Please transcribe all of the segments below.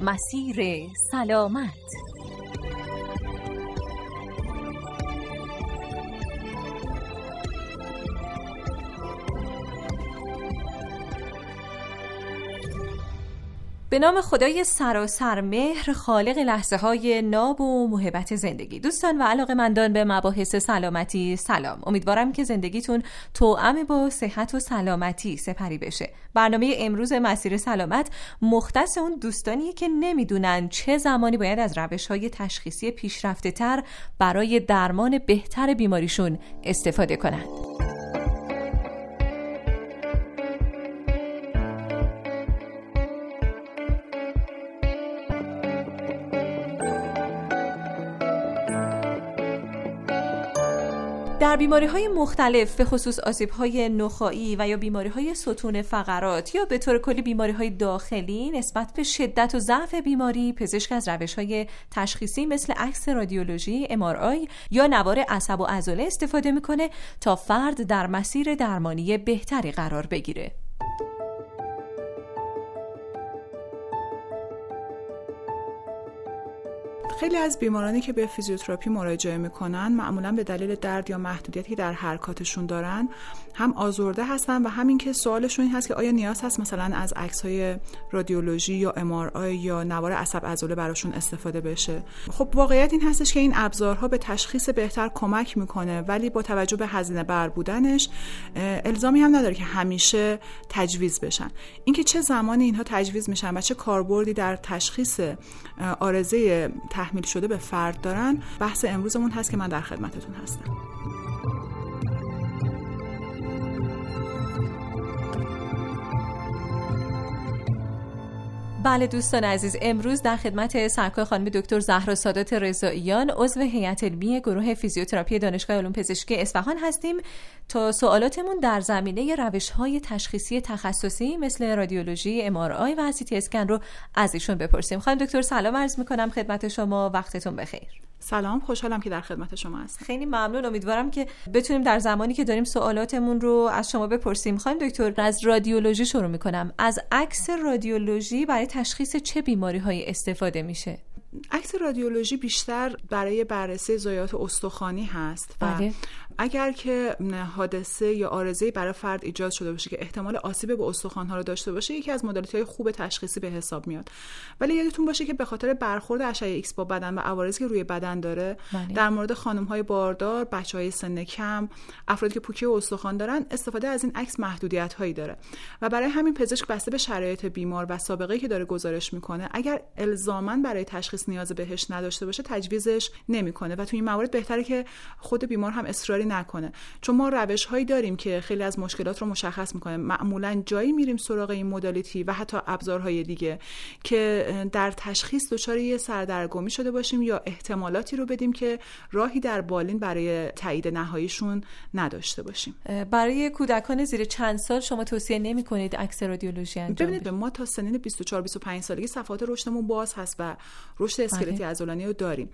مسیر سلامت. به نام خدای سراسر مهر خالق لحظه های ناب و محبت زندگی. دوستان و علاقه مندان به مباحث سلامتی سلام. امیدوارم که زندگیتون توأم با صحت و سلامتی سپری بشه. برنامه امروز مسیر سلامت مختص اون دوستانیه که نمی‌دونن چه زمانی باید از روش های تشخیصی پیشرفته تر برای درمان بهتر بیماریشون استفاده کنند. در بیماری های مختلف به خصوص آسیب های نخایی و یا بیماری های ستون فقرات یا به طور کلی بیماری های داخلی نسبت به شدت و ضعف بیماری پزشک از روش های تشخیصی مثل عکس رادیولوژی MRI یا نوار عصب و عضله استفاده می‌کنه تا فرد در مسیر درمانی بهتری قرار بگیره. خیلی از بیمارانی که به فیزیوتراپی مراجعه می‌کنن معمولا به دلیل درد یا محدودیتی در حرکاتشون دارن هم آزرده هستن و همین که سوالشون این هست که آیا نیاز هست مثلا از عکس های رادیولوژی یا ام یا نوار عصب عضله براشون استفاده بشه؟ خب واقعیت این هستش که این ابزارها به تشخیص بهتر کمک می‌کنه ولی با توجه به هزینه بر بودنش الزامی هم نداره که همیشه تجویز بشن. اینکه چه زمانی اینها تجویز میشن و چه کاربردی در تشخیص آرزه تحمیل شده به فرد دارن بحث امروزمون هست که من در خدمتتون هستم. بله دوستان عزیز امروز در خدمت سرکار خانم دکتر زهرا سادات رضاییان عضو هیئت علمی گروه فیزیوتراپی دانشگاه علوم پزشکی اصفهان هستیم تا سوالاتمون در زمینه روش های تشخیصی تخصصی مثل رادیولوژی ام و سی اسکن رو از ایشون بپرسیم. خانم دکتر سلام عرض می‌کنم. خدمت شما وقتتون بخیر. سلام خوشحالم که در خدمت شما هستم. خیلی ممنون. امیدوارم که بتونیم در زمانی که داریم سوالاتمون رو از شما بپرسیم. خانم دکتر از رادیولوژی شروع می‌کنم. از عکس رادیولوژی برای تشخیص چه بیماری های استفاده میشه؟ عکس رادیولوژی بیشتر برای بررسی ضایعات استخوانی هست و بله. اگر که حادثه یا عارضه برای فرد ایجاد شده باشه که احتمال آسیب به استخوان‌ها رو داشته باشه یکی از های خوب تشخیصی به حساب میاد. ولی یادتون باشه که به خاطر برخورد اشعه ایکس با بدن و عوارضی که روی بدن داره بله. در مورد های باردار های سن کم افرادی که پوکی استخوان دارن استفاده از این عکس محدودیت هایی داره. و برای همین پزشک بسته به شرایط بیمار و سابقه که داره گزارش می‌کنه اگر الزاما برای تشخیص نیاز بهش نداشته باشه تجویزش نمی‌کنه. و تو این موارد بهتره که خود بیمار هم اصراری نکنه. چون ما روش هایی داریم که خیلی از مشکلات رو مشخص می‌کنه معمولا جایی میریم سراغ این مدالیتی و حتی ابزارهای دیگه که در تشخیص دچار یه سردرگمی شده باشیم یا احتمالاتی رو بدیم که راهی در بالین برای تایید نهاییشون نداشته باشیم. برای کودکان زیر چند سال شما توصیه نمی کنید عکس رادیولوژی انجام ببینید ما تا سنین 24 25 سالگی صفحات رشدمون باز هست و رشد اسکلتی بله. عضلانی رو داریم.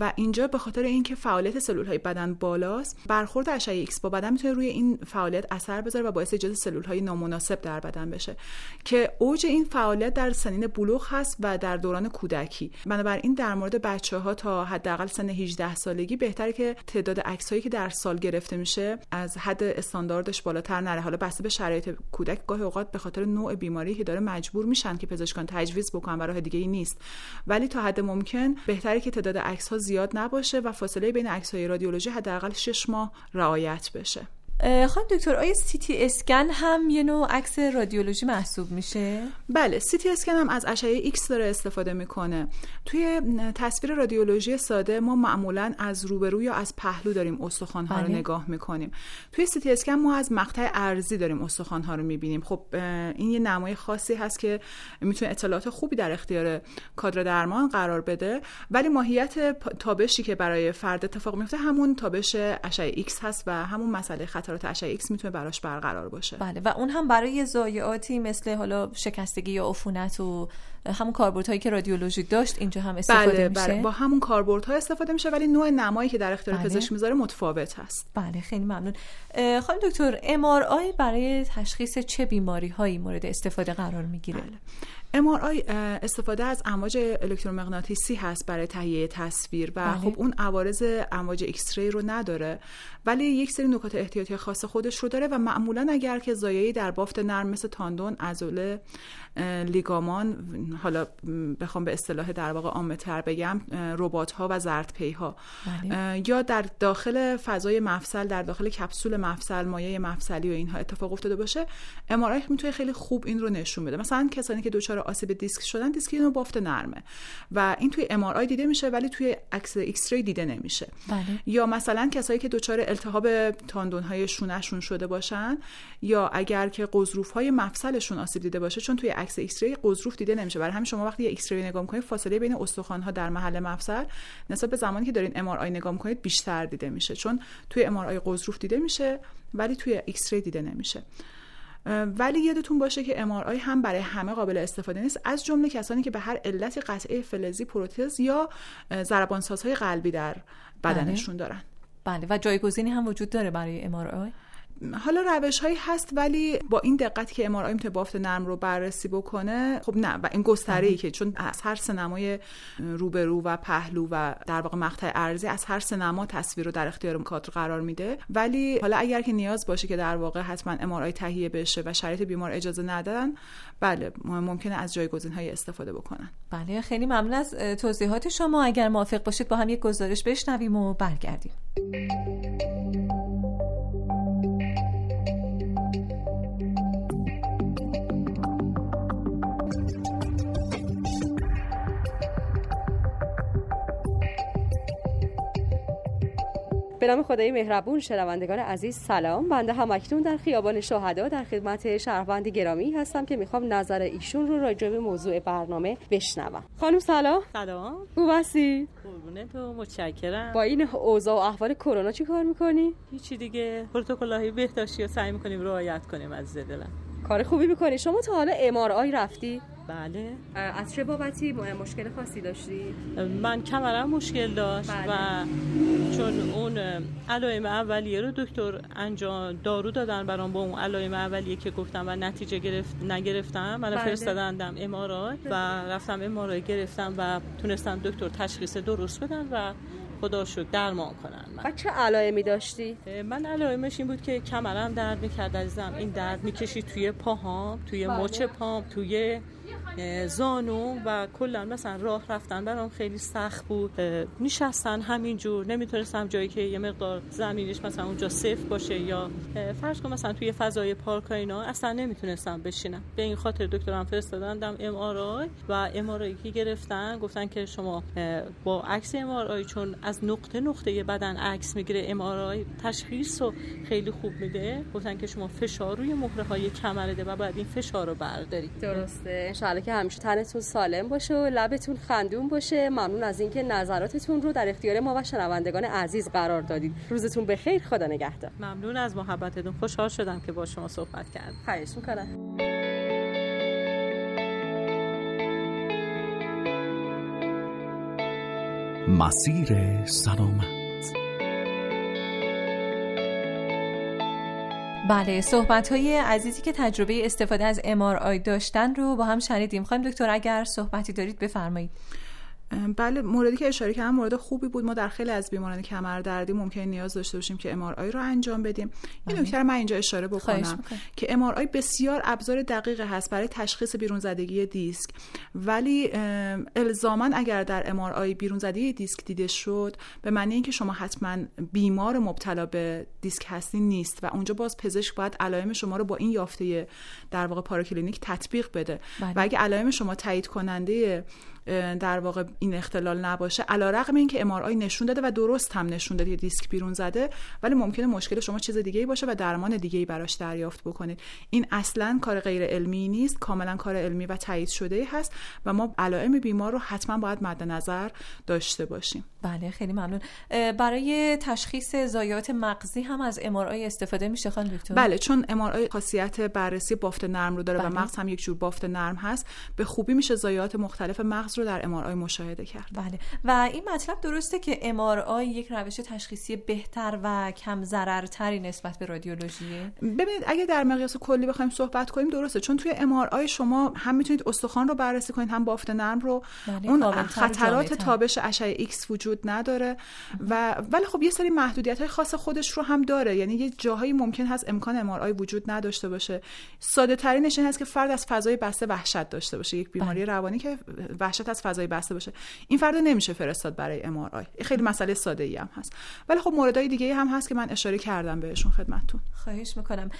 و اینجا به خاطر اینکه فعالیت سلول های بدن بالاست برخورد اشعه ایکس با بدن می‌تونه روی این فعالیت اثر بذاره و باعث ایجاد سلول های نامناسب در بدن بشه که اوج این فعالیت در سنین بلوغ هست و در دوران کودکی. بنابراین در مورد بچه ها تا حداقل سن 18 سالگی بهتره که تعداد عکس هایی که در سال گرفته میشه از حد استانداردش بالاتر نره. حالا بسته به شرایط کودک گاهی اوقات به خاطر نوع بیماری که داره مجبور میشن که پزشکان تجویز بکنن و راه دیگه ای نیست. ولی تا حد ممکن بهتره که تعداد عکس ها زیاد نباشه و فاصله بین عکس های رادیولوژی حداقل 6 ماه رعایت بشه. خانم دکتر آیا سی تی اسکن هم یه نوع عکس رادیولوژی محسوب میشه؟ بله سی تی اسکن هم از اشعه ایکس داره استفاده می‌کنه. توی تصویر رادیولوژی ساده ما معمولا از روبرو یا از پهلو داریم استخوان ها رو بله. نگاه می‌کنیم. توی سی تی اسکن ما از مقطع عرضی داریم استخوان ها رو می‌بینیم. خب این یه نمای خاصی هست که می‌تونه اطلاعات خوبی در اختیار کادر درمان قرار بده. ولی ماهیت تابشی که برای فرد اتفاق میفته همون تابش اشعه ایکس هست و همون مسئله خطرات اشعه ایکس می‌تونه براش برقرار باشه بله و اون هم برای ضایعاتی مثل حالا شکستگی یا عفونت و همون کاربردهایی که رادیولوژی داشت اینجا هم استفاده بله، میشه بله با همون کاربردها استفاده میشه ولی نوع نمایی که در اختیار بله. پزشک می‌ذاره متفاوت هست بله خیلی ممنون خانم دکتر MRI برای تشخیص چه بیماری هایی مورد استفاده قرار می‌گیره بله. MRI استفاده از امواج الکترومغناطیسی هست برای تهیه تصویر و بله. خب اون عوارض امواج X-ray رو نداره ولی یک سری نکات احتیاطی خاص خودش رو داره و معمولا اگر که ضایعه‌ای در بافت نرم مثل تاندون عضله لیگامان حالا بخوام به اصطلاح در واقع عامه تر بگم رباط ها و زردپی ها بله. یا در داخل فضای مفصل در داخل کپسول مفصل مایع مفصلی و اینها اتفاق افتاده باشه MRI می‌تونه خیلی خوب این رو نشون بده مثلا کسانی که دچار آسیب دیسک شدن دیسک اینا بافت نرمه و این توی MRI دیده میشه ولی توی عکس ایکس دیده نمیشه بله. یا مثلا کسایی که دچار التهاب تاندون های شونه‌شون شده باشن یا اگر که غضروف های مفصلشون آسیب دیده باشه چون توی عکس X-ray غضروف دیده نمیشه. برای همین شما وقتی یه X-ray نگاه می‌کنید فاصله بین استخوان ها در محل مفصل نسبت به زمانی که دارین MRI نگاه می‌کنید بیشتر دیده میشه. چون توی MRI غضروف دیده میشه ولی توی X-ray دیده نمیشه. ولی یادتون باشه که MRI هم برای همه قابل استفاده نیست. از جمله کسانی که به هر علتی قطعه فلزی پروتز یا ضربان سازهای قلبی در بدنشون دارن. بله. و جایگزینی هم وجود داره برای MRI حالا روش هایی هست ولی با این دقتی که MRI می‌تونه بافت نرم رو بررسی بکنه خب نه. و این گستره ای که چون از هر سینمای روبرو و پهلو و در واقع مقطع ارزی از هر سینما تصویر رو در اختیار کادر قرار میده. ولی حالا اگر که نیاز باشه که در واقع حتما امارای تهیه بشه و شرایط بیمار اجازه ندادن بله ممکنه از جایگزین های استفاده بکنن. بله خیلی ممنون از توضیحات شما. اگر موافق باشید با هم یک گزارش بشنویم و برگردیم. به نام خدای مهربون شنوندگان عزیز سلام. بنده هم اکنون در خیابان شهدا در خدمت شهروند گرامی هستم که می‌خوام نظر ایشون رو راجع به موضوع برنامه بشنوم. خانم سلام سلام. خوب هستی؟ قربونت تو متشکرم. با این اوضاع و احوال کرونا چی کار می‌کنی؟ هیچی دیگه. پروتکل‌های بهداشتی رو سعی می‌کنیم رعایت کنیم از دلم کار خوبی می‌کنی؟ شما تا حالا ام رفتی؟ بله از چه بابتی مشکل خاصی داشتی؟ من کمرم مشکل داشت بله. و چون اون علائم اولیه رو دکتر انجام دارو دادن برام با اون علائم اولیه که گفتم و نتیجه گرفت نگرفتم من بله. فرستادندم امارای و رفتم امارای گرفتم و تونستم دکتر تشخیص درست بدن و خدا شد درمان کنن من. و چه علائمی داشتی؟ من علائمش این بود که کمرم درد می‌کرد عزیزم این درد می‌کشید توی پاهام توی بله. مچ پام توی زانو و کلا مثلا راه رفتن برام خیلی سخت بود. نشستن همینجور. نمی‌تونستم جایی که یه مقدار زمینش مثلا اونجا سفت باشه یا فرض کن مثلا توی فضای پارک اینا اصلا نمی‌تونستم بشینم. به این خاطر دکترم فرستادن MRI و MRI که گرفتن گفتن که شما با عکس MRI چون از نقطه نقطه بدن عکس می‌گیره MRI تشخیص رو خیلی خوب میده. گفتن که شما فشار روی مهره های کمرده و بعد این فشار رو بردارید. درسته. ان‌شاءالله که همیشه تنتون سالم باشه و لبتون خندون باشه. ممنون از اینکه نظراتتون رو در اختیار ما و شنوندگان عزیز قرار دادید روزتون بخیر. خدا نگهدار. ممنون از محبتتون. خوشحال شدم که با شما صحبت کردم. خواهش می‌کنم. مسیر سلامت بله صحبت های عزیزی که تجربه استفاده از MRI داشتن رو با هم شنیدیم. خواهیم دکتر اگر صحبتی دارید بفرمایید. بله موردی که اشاره کردم مورد خوبی بود. ما در خیلی از بیماران کمردردی ممکن نیاز داشته باشیم که ام رو انجام بدیم. یه بله. نکته من اینجا اشاره بکنم که MRI بسیار ابزار دقیق هست برای تشخیص بیرون زدگی دیسک. ولی الزاما اگر در MRI بیرون زدگی دیسک دیده شد به معنی اینکه شما حتما بیمار مبتلا به دیسک هستین نیست و اونجا باز پزشک باید علائم شما رو با این یافته در واقع پاراکلینیک تطبیق بده. بله. و اگه علائم شما تایید کننده در واقع این اختلال نباشه. علیرغم اینکه MRI نشون داده و درست هم نشون داده دیسک بیرون زده ولی ممکنه مشکل شما چیز دیگه باشه و درمان دیگه براش دریافت بکنید. این اصلا کار غیر علمی نیست کاملا کار علمی و تایید شده هست و ما علائم بیمار رو حتما باید مد نظر داشته باشیم. بله خیلی ممنون. برای تشخیص زایات مغزی هم از ام استفاده میشه خانم دکتر؟ بله چون ام خاصیت بررسی بافت نرم رو داره بله. و مغز هم یک جور بافت نرم هست به خوبی میشه زایات مختلف مغز رو در ام مشاهده کرد. بله. و این مطلب درسته که MRI یک روش تشخیصی بهتر و کم ضررتری نسبت به رادیولوژیه ببینید اگه در مقیاس کلی بخوایم صحبت کنیم درسته. چون توی MRI شما هم می‌تونید استخوان رو بررسی کنید هم بافت نرم رو. بله، اون خطرات تابش اشعه ایکس وجود نداره. و ولی خب یه سری محدودیت های خاص خودش رو هم داره. یعنی یه جاهایی ممکن هست امکان MRI وجود نداشته باشه. ساده ترینش این هست که فرد از فضای بسته وحشت داشته باشه. یک بیماری بله. روانی که وحشت از فضای بسته باشه. این فرد نمیشه فرستاد برای ام خیلی مسئله ساده ای هم هست. ولی خب موردهای دیگه هم هست که من اشاره کردم بهشون خدمتتون. خواهش می‌کنم.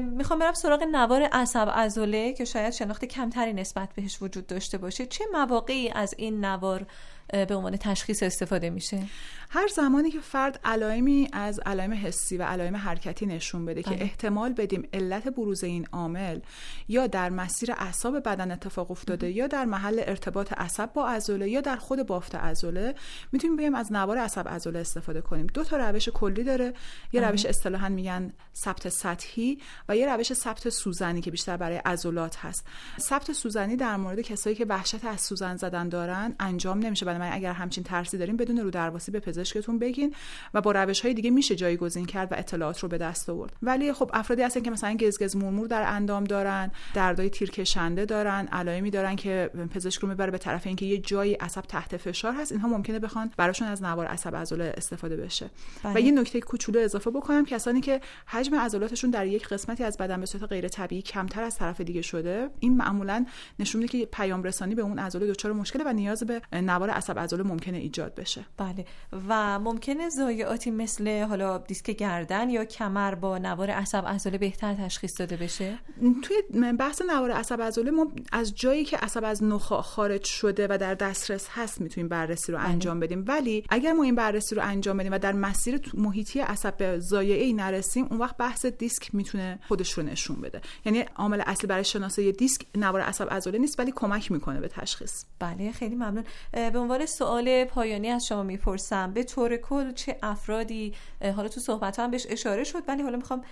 می‌خوام برم سراغ نوار عصب عضله که شاید شناخت کمتری نسبت بهش وجود داشته باشه. چه مواقعی از این نوار به عنوان تشخیص استفاده میشه. هر زمانی که فرد علائمی از علائم حسی و علائم حرکتی نشون بده بله. که احتمال بدیم علت بروز این عامل یا در مسیر اعصاب بدن اتفاق افتاده یا در محل ارتباط عصب با عضله یا در خود بافت عضله می‌تونیم بگیم از نوار عصب عضله استفاده کنیم. دو تا روش کلی داره. یه بله. روش اصطلاحا میگن ثبت سطحی و یه روش ثبت سوزنی که بیشتر برای عضلات هست. ثبت سوزنی در مورد کسایی که وحشت از سوزن زدن دارن انجام نمیشه. من اگر همچین ترسی داریم بدون رو درواسی به پزشکتون بگین و با روش های دیگه میشه جایگزین کرد و اطلاعات رو به دست آورد ولی خب افرادی هستن که مثلا گزگز مورمور در اندام دارن دردای تیرکشنده دارن علائمی دارن که پزشک رو می‌بره به طرف اینکه یه جایی عصب تحت فشار هست اینها ممکنه بخوان براشون از نوار عصب عضله استفاده بشه بله. و یه نکته کوچولو اضافه بکنم کسانی که حجم عضلاتشون در یک قسمتی از بدن به صورت غیر طبیعی کمتر از طرف دیگه شده این معمولا نشون میده که پیام رسانی به اون عضله دچار مشکل و نیاز به نوار عصب عضله ممکنه ایجاد بشه. بله. و ممکنه ضایعاتی مثل حالا دیسک گردن یا کمر با نوار عصب عضله بهتر تشخیص داده بشه؟ توی بحث نوار عصب عضله ما از جایی که عصب از نخاع خارج شده و در دسترس هست می‌تونیم بررسی رو بله. انجام بدیم. ولی اگر ما این بررسی رو انجام بدیم و در مسیر محیطی عصب به ضایعه نرسیم اون وقت بحث دیسک می‌تونه خودش رو نشون بده. یعنی عامل اصلی برای شناسایی دیسک نوار عصب عضله نیست ولی کمک می‌کنه به تشخیص. بله خیلی ممنون. به عنوان سوال پایانی از شما می‌پرسم. به طور کل چه افرادی حالا تو صحبت هم بهش اشاره شد ولی حالا می‌خوام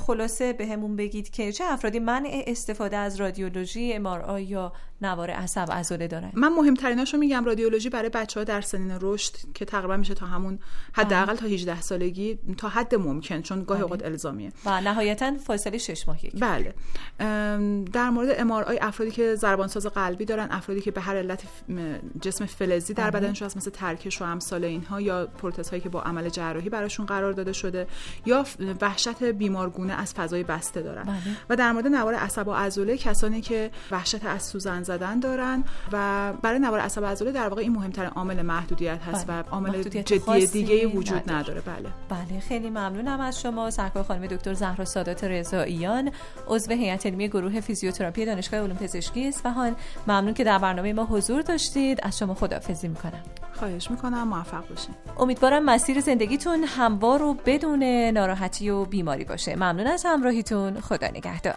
خلاصه به همون بگید که چه افرادی منع استفاده از رادیولوژی ام یا نوار عصب عضله دارن من مهمتریناشو میگم رادیولوژی برای بچه ها در سنین رشد که تقریبا میشه تا همون حداقل تا 18 سالگی تا حد ممکن چون گاهی بله. اوقات الزامیه. و نهایتا فاصله 6 ماهی بله. در مورد ام افرادی که ضربان ساز قلبی دارن افرادی که به هر علت جسم فلزی در بدنشون هست مثل ترکش و امثال اینها یا پروتز هایی که با عمل جراحی براشون قرار داده شده یا وحشت بیمارگونه از فضای بسته دارن. بله. و در مورد نوار عصب و عضله کسانی که وحشت از سوزن زدن دارن و برای نوار عصب عضله در واقع این مهمترین عامل محدودیت هست بله. و عامل جدی دیگه وجود نداره. بله. بله خیلی ممنونم از شما. سرکار خانم دکتر زهرا سادات رضاییان عضو هیئت علمی گروه فیزیوتراپی دانشگاه علوم پزشکی اصفهان ممنون که در برنامه ما حضور داشتید. از شما خداحافظی می‌کنم. خواهش می‌کنم. موفق باشین. امیدوارم مسیر زندگیتون هموار و بدون ناراحتی و بیماری باشه. ممنون از همراهیتون. خدا نگهدار.